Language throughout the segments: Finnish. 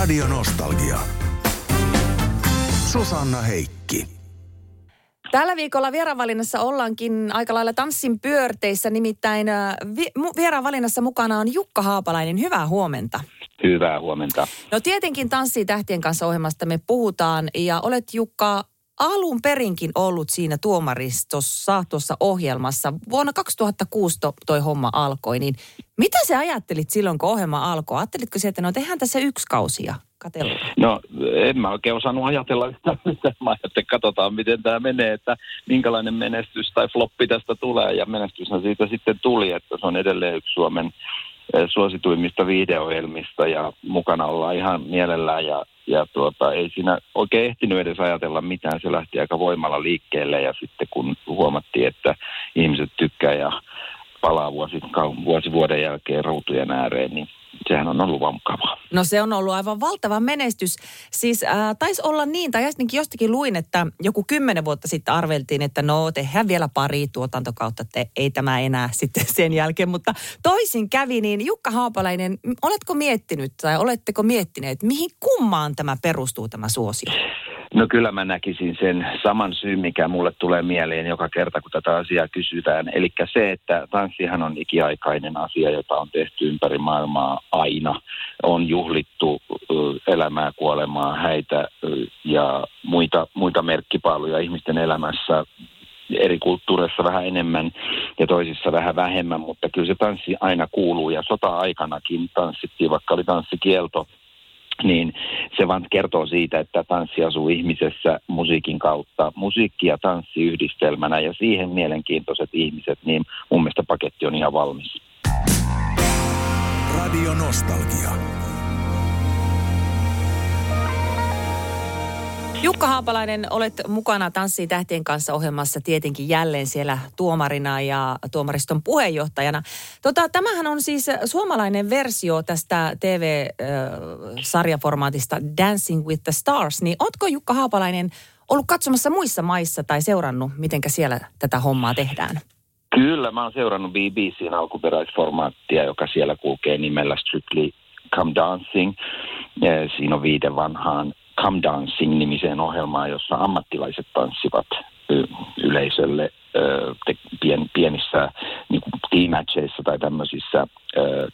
Radio Nostalgia. Susanna Heikki. Tällä viikolla vieraanvalinnassa ollaankin aika lailla tanssin pyörteissä, nimittäin äh, vi- mu- vieraanvalinnassa mukana on Jukka Haapalainen. Hyvää huomenta. Hyvää huomenta. No tietenkin Tanssii tähtien kanssa ohjelmasta me puhutaan ja olet Jukka alun perinkin ollut siinä tuomaristossa tuossa ohjelmassa. Vuonna 2006 to, toi homma alkoi, niin mitä sä ajattelit silloin, kun ohjelma alkoi? Ajattelitko sieltä, että no tehdään tässä yksi kausi ja katsellaan? No en mä oikein osannut ajatella mitään. Mä ajattelin, että katsotaan miten tämä menee, että minkälainen menestys tai floppi tästä tulee. Ja menestyshän siitä sitten tuli, että se on edelleen yksi Suomen suosituimmista videoilmista ja mukana ollaan ihan mielellään ja, ja tuota, ei siinä oikein ehtinyt edes ajatella mitään. Se lähti aika voimalla liikkeelle ja sitten kun huomattiin, että ihmiset tykkää ja palaa vuosi, vuosi vuoden jälkeen ruutujen ääreen, niin sehän on ollut vaan mukavaa. No se on ollut aivan valtava menestys. Siis äh, taisi olla niin, tai ainakin jostakin luin, että joku kymmenen vuotta sitten arveltiin, että no tehdään vielä pari tuotantokautta, että ei tämä enää sitten sen jälkeen. Mutta toisin kävi, niin Jukka Haapalainen, oletko miettinyt tai oletteko miettineet, mihin kummaan tämä perustuu tämä suosio? No kyllä mä näkisin sen saman syyn, mikä mulle tulee mieleen joka kerta, kun tätä asiaa kysytään. Eli se, että tanssihan on ikiaikainen asia, jota on tehty ympäri maailmaa aina. On juhlittu elämää, kuolemaa, häitä ja muita, muita merkkipaaluja ihmisten elämässä eri kulttuureissa vähän enemmän ja toisissa vähän vähemmän, mutta kyllä se tanssi aina kuuluu ja sota-aikanakin tanssittiin, vaikka oli tanssikielto, niin se vaan kertoo siitä, että tanssi asuu ihmisessä musiikin kautta. Musiikki ja tanssi yhdistelmänä ja siihen mielenkiintoiset ihmiset, niin mun mielestä paketti on ihan valmis. Radio Nostalgia. Jukka Haapalainen, olet mukana Tanssii tähtien kanssa ohjelmassa tietenkin jälleen siellä tuomarina ja tuomariston puheenjohtajana. Tota, tämähän on siis suomalainen versio tästä TV-sarjaformaatista Dancing with the Stars. Niin ootko Jukka Haapalainen ollut katsomassa muissa maissa tai seurannut, miten siellä tätä hommaa tehdään? Kyllä, mä oon seurannut BBCn alkuperäisformaattia, joka siellä kulkee nimellä Strictly Come Dancing. Siinä on viiden vanhaan Come Dancing-nimiseen ohjelmaan, jossa ammattilaiset tanssivat yleisölle pienissä niin team-matcheissa tai tämmöisissä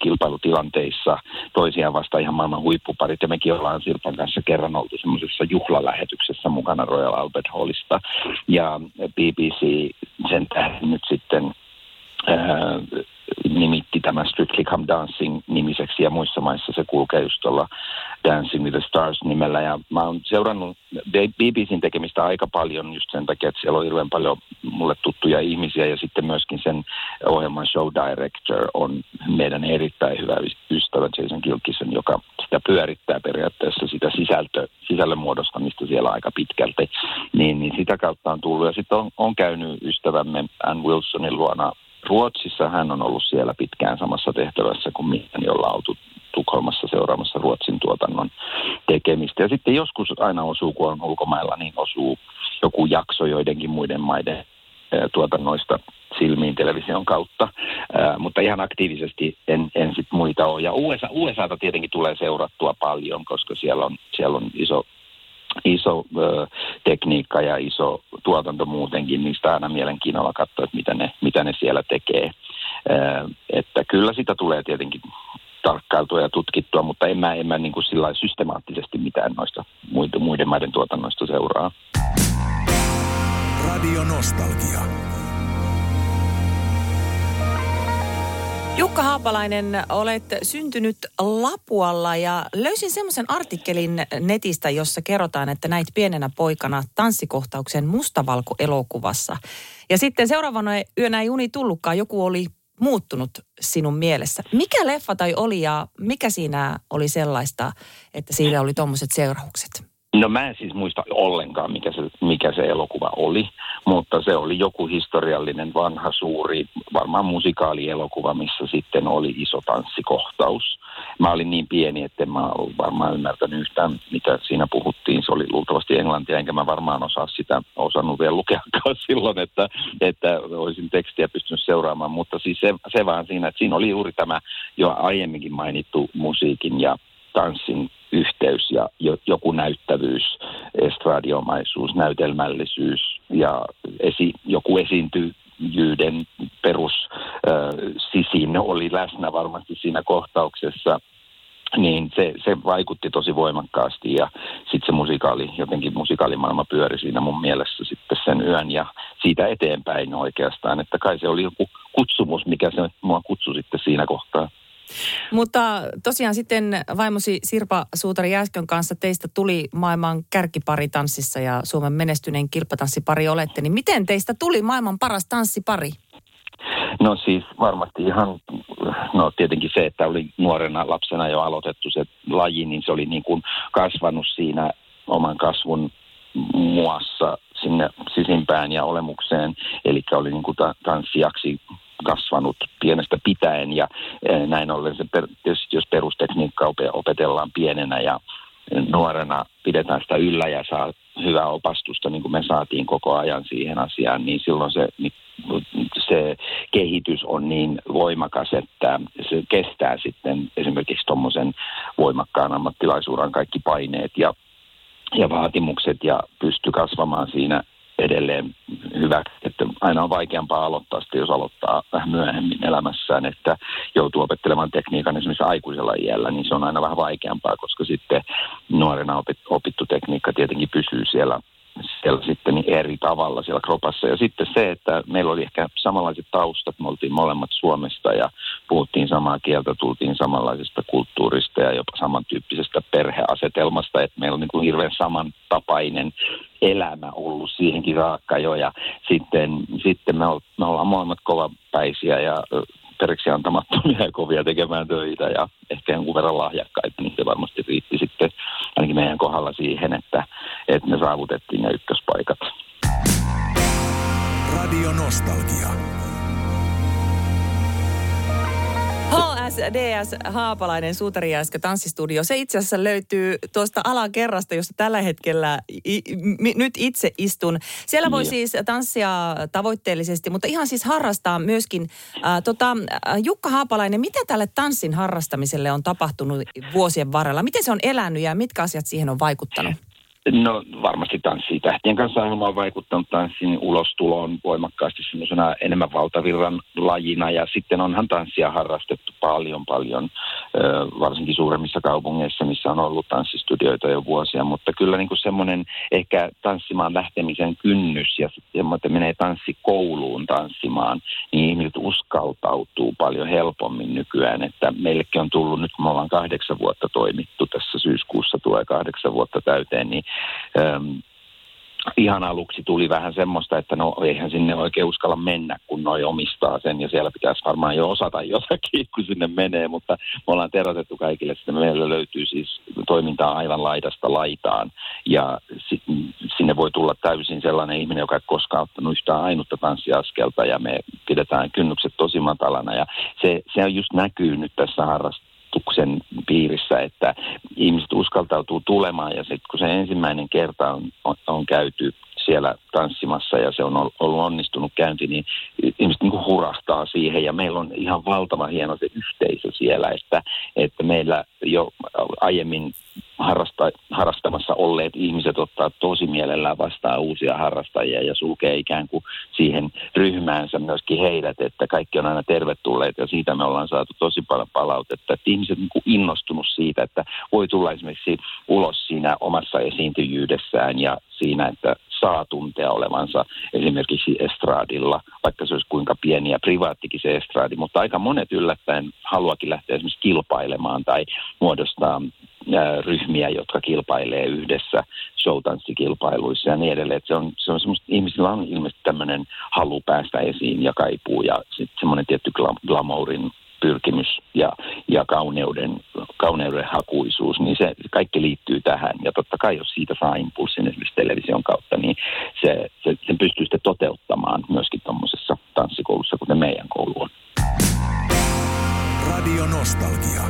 kilpailutilanteissa toisiaan vasta ihan maailman huippuparit. Ja mekin ollaan Sirpan kanssa kerran oltu semmoisessa juhlalähetyksessä mukana Royal Albert Hallista. Ja BBC sen tähden nyt sitten ää, nimitti tämän Strictly Come Dancing nimiseksi ja muissa maissa se kulkee just tuolla Dancing with the Stars nimellä. Ja mä oon seurannut BBCn tekemistä aika paljon just sen takia, että siellä on hirveän paljon mulle tuttuja ihmisiä ja sitten myöskin sen ohjelman show director on meidän erittäin hyvä ystävä Jason Gilkison, joka sitä pyörittää periaatteessa sitä sisältö, sisällön muodostamista siellä aika pitkälti. Niin, niin sitä kautta on tullut ja sitten on, on käynyt ystävämme Ann Wilsonin luona Ruotsissa hän on ollut siellä pitkään samassa tehtävässä kuin minä, jolla on oltu Tukholmassa seuraamassa Ruotsin tuotannon tekemistä. Ja sitten joskus aina osuu, kun on ulkomailla, niin osuu joku jakso joidenkin muiden maiden tuotannoista silmiin television kautta, Ää, mutta ihan aktiivisesti en, en sit muita ole. Ja USA, USAta tietenkin tulee seurattua paljon, koska siellä on, siellä on iso iso ö, tekniikka ja iso tuotanto muutenkin, niin sitä aina mielenkiinnolla katsoa, että mitä ne, mitä ne siellä tekee. Ö, että kyllä sitä tulee tietenkin tarkkailtua ja tutkittua, mutta en mä, en mä niin kuin sillä systemaattisesti mitään noista muiden, muiden maiden tuotannoista seuraa. Radio Nostalgia. Jukka Haapalainen, olet syntynyt Lapualla ja löysin semmoisen artikkelin netistä, jossa kerrotaan, että näit pienenä poikana tanssikohtauksen mustavalko-elokuvassa. Ja sitten seuraavana yönä ei uni tullutkaan, joku oli muuttunut sinun mielessä. Mikä leffa tai oli ja mikä siinä oli sellaista, että siinä oli tuommoiset seuraukset? No mä en siis muista ollenkaan, mikä se, mikä se elokuva oli, mutta se oli joku historiallinen, vanha, suuri, varmaan musikaalielokuva, missä sitten oli iso tanssikohtaus. Mä olin niin pieni, että mä varmaan ymmärtänyt yhtään, mitä siinä puhuttiin. Se oli luultavasti englantia, enkä mä varmaan osaa sitä osannut vielä lukeakaan silloin, että, että olisin tekstiä pystynyt seuraamaan. Mutta siis se, se vaan siinä, että siinä oli juuri tämä jo aiemminkin mainittu musiikin ja tanssin yhteys ja joku näyttävyys, estradiomaisuus, näytelmällisyys ja esi, joku perus äh, sisin oli läsnä varmasti siinä kohtauksessa niin se, se vaikutti tosi voimakkaasti ja sitten se musikaali, jotenkin musikaalimaailma pyöri siinä mun mielessä sitten sen yön ja siitä eteenpäin oikeastaan, että kai se oli joku kutsumus, mikä se mua kutsui sitten siinä kohtaa. Mutta tosiaan sitten vaimosi Sirpa Suutari Jääskön kanssa teistä tuli maailman kärkipari tanssissa ja Suomen menestyneen kilpatanssipari olette. Niin miten teistä tuli maailman paras tanssipari? No siis varmasti ihan, no tietenkin se, että oli nuorena lapsena jo aloitettu se laji, niin se oli niin kuin kasvanut siinä oman kasvun muassa sinne sisimpään ja olemukseen. Eli oli niin kuin tanssijaksi kasvanut pienestä pitäen ja e, näin ollen se per, jos perustekniikka opetellaan pienenä ja nuorena pidetään sitä yllä ja saa hyvää opastusta, niin kuin me saatiin koko ajan siihen asiaan, niin silloin se, niin se kehitys on niin voimakas, että se kestää sitten esimerkiksi tuommoisen voimakkaan ammattilaisuuran kaikki paineet ja, ja vaatimukset ja pystyy kasvamaan siinä edelleen hyvä, että aina on vaikeampaa aloittaa sitten, jos aloittaa vähän myöhemmin elämässään, että joutuu opettelemaan tekniikan esimerkiksi aikuisella iällä, niin se on aina vähän vaikeampaa, koska sitten nuorena opittu tekniikka tietenkin pysyy siellä siellä sitten niin eri tavalla siellä kropassa. Ja sitten se, että meillä oli ehkä samanlaiset taustat, me oltiin molemmat Suomesta ja puhuttiin samaa kieltä, tultiin samanlaisesta kulttuurista ja jopa samantyyppisestä perheasetelmasta, että meillä on niin kuin hirveän samantapainen elämä ollut siihenkin saakka jo. Ja sitten, sitten me, me ollaan molemmat kovapäisiä ja periksi antamattomia ja kovia tekemään töitä ja ehkä jonkun verran lahjakkaita, niin se varmasti riitti sitten ainakin meidän kohdalla siihen, että, että me saavutettiin ne ykköspaikat. Radio Nostalgia. HSDS Haapalainen Suutarijääskö tanssistudio. Se itse asiassa löytyy tuosta alakerrasta, josta tällä hetkellä i, mi, nyt itse istun. Siellä voi niin. siis tanssia tavoitteellisesti, mutta ihan siis harrastaa myöskin. Äh, tota, Jukka Haapalainen, mitä tälle tanssin harrastamiselle on tapahtunut vuosien varrella? Miten se on elänyt ja mitkä asiat siihen on vaikuttanut? No varmasti tanssi tähtien kanssa on vaikuttanut tanssin ulostuloon voimakkaasti semmoisena enemmän valtavirran lajina. Ja sitten onhan tanssia harrastettu paljon paljon, varsinkin suuremmissa kaupungeissa, missä on ollut tanssistudioita jo vuosia, mutta kyllä niin kuin semmoinen ehkä tanssimaan lähtemisen kynnys ja sitten menee tanssikouluun tanssimaan, niin ihmiset uskaltautuu paljon helpommin nykyään, että meillekin on tullut nyt, kun me ollaan kahdeksan vuotta toimittu tässä syyskuussa tulee kahdeksan vuotta täyteen, niin ähm, ihan aluksi tuli vähän semmoista, että no eihän sinne oikein uskalla mennä, kun noi omistaa sen ja siellä pitäisi varmaan jo osata jotakin, kun sinne menee, mutta me ollaan terotettu kaikille, että meillä löytyy siis toimintaa aivan laidasta laitaan ja sinne voi tulla täysin sellainen ihminen, joka ei koskaan ottanut yhtään ainutta tanssiaskelta ja me pidetään kynnykset tosi matalana. Ja se, se just näkyy nyt tässä harrastuksessa harrastuksen piirissä, että ihmiset uskaltautuu tulemaan ja sitten kun se ensimmäinen kerta on, on, on käyty siellä tanssimassa ja se on ollut onnistunut käynti, niin ihmiset niin hurahtaa siihen ja meillä on ihan valtava hieno se yhteisö siellä, että, että meillä jo aiemmin harrasta, harrastamassa olleet ihmiset ottaa tosi mielellään vastaan uusia harrastajia ja sulkee ikään kuin siihen ryhmäänsä myöskin heidät, että kaikki on aina tervetulleet ja siitä me ollaan saatu tosi paljon palautetta, että ihmiset niin innostunut siitä, että voi tulla esimerkiksi ulos siinä omassa esiintyjyydessään ja siinä, että saa tuntea olevansa esimerkiksi estraadilla, vaikka se olisi kuinka pieni ja privaattikin se estraadi, mutta aika monet yllättäen haluakin lähteä esimerkiksi kilpailemaan tai muodostaa ryhmiä, jotka kilpailee yhdessä showtanssikilpailuissa ja niin edelleen. Että se on, se on semmoista, ihmisillä on ilmeisesti tämmöinen halu päästä esiin ja kaipuu ja sitten semmoinen tietty glamourin pyrkimys ja, ja kauneuden, kauneuden hakuisuus, niin se kaikki liittyy tähän. Ja totta kai jos siitä saa impulssin esimerkiksi television kautta, niin se, se, sen pystyy sitten toteuttamaan myöskin tuommoisessa tanssikoulussa, kuten meidän koulu on. Radio Nostalgia.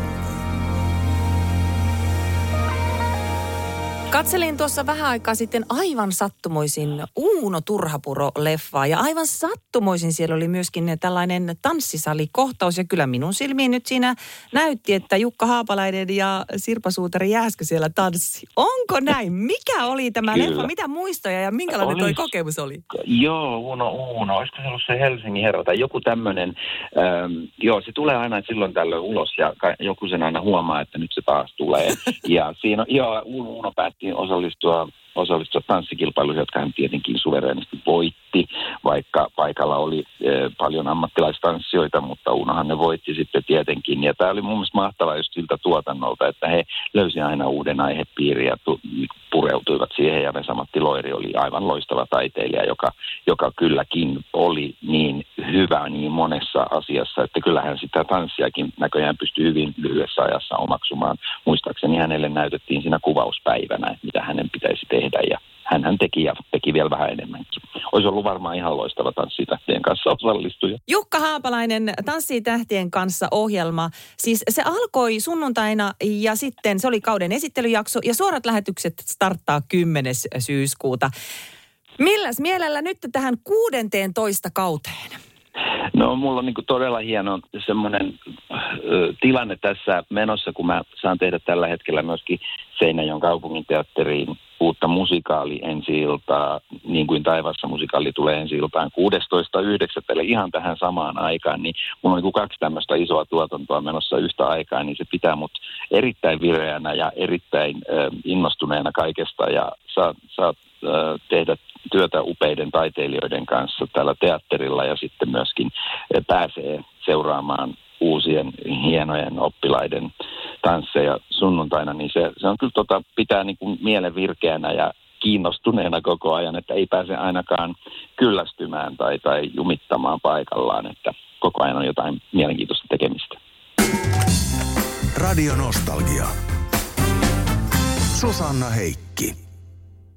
Katselin tuossa vähän aikaa sitten aivan sattumoisin Uuno Turhapuro-leffaa ja aivan sattumoisin siellä oli myöskin tällainen tanssisalikohtaus ja kyllä minun silmiin nyt siinä näytti, että Jukka Haapalainen ja Sirpa Suutari Jääskö siellä tanssi. Onko näin? Mikä oli tämä kyllä. leffa? Mitä muistoja ja minkälainen Olis, toi kokemus oli? Joo, Uuno Uuno. Olisiko se ollut se Helsingin herra tai joku tämmöinen. Ähm, joo, se tulee aina silloin tällöin ulos ja joku sen aina huomaa, että nyt se taas tulee. ja siinä, joo, Uuno päätti päätettiin osallistua, osallistua tanssikilpailuihin, jotka hän tietenkin suvereenisesti voitti, vaikka paikalla oli e, paljon ammattilaistanssijoita, mutta Unohan ne voitti sitten tietenkin. Ja tämä oli mun mielestä mahtavaa just siltä tuotannolta, että he löysi aina uuden aihepiirin ja tu, pureutuivat siihen. Ja Vesamatti Loiri oli aivan loistava taiteilija, joka, joka kylläkin oli niin hyvä niin monessa asiassa, että kyllähän sitä tanssiakin näköjään pystyi hyvin lyhyessä ajassa omaksumaan. Muistaakseni hänelle näytettiin siinä kuvauspäivänä, että mitä hänen pitäisi tehdä ja hän teki ja teki vielä vähän enemmänkin. Olisi ollut varmaan ihan loistava Tanssitähtien kanssa osallistuja. Jukka Haapalainen, Tanssitähtien kanssa ohjelma. Siis se alkoi sunnuntaina ja sitten se oli kauden esittelyjakso ja suorat lähetykset starttaa 10. syyskuuta. Milläs mielellä nyt tähän 16 kauteen? No mulla on niin todella hieno semmoinen tilanne tässä menossa, kun mä saan tehdä tällä hetkellä myöskin Seinäjoen kaupunginteatteriin uutta musikaali ensi iltaa, niin kuin Taivassa musikaali tulee ensi iltaan 16.9. eli ihan tähän samaan aikaan, niin mulla on niin kaksi tämmöistä isoa tuotantoa menossa yhtä aikaa, niin se pitää mut erittäin vireänä ja erittäin innostuneena kaikesta ja saa, saa tehdä työtä upeiden taiteilijoiden kanssa täällä teatterilla ja sitten myöskin pääsee seuraamaan uusien hienojen oppilaiden tansseja sunnuntaina, niin se, se on kyllä tota, pitää niin kuin mielen virkeänä ja kiinnostuneena koko ajan, että ei pääse ainakaan kyllästymään tai, tai jumittamaan paikallaan, että koko ajan on jotain mielenkiintoista tekemistä. Radio Nostalgia. Susanna Heikki.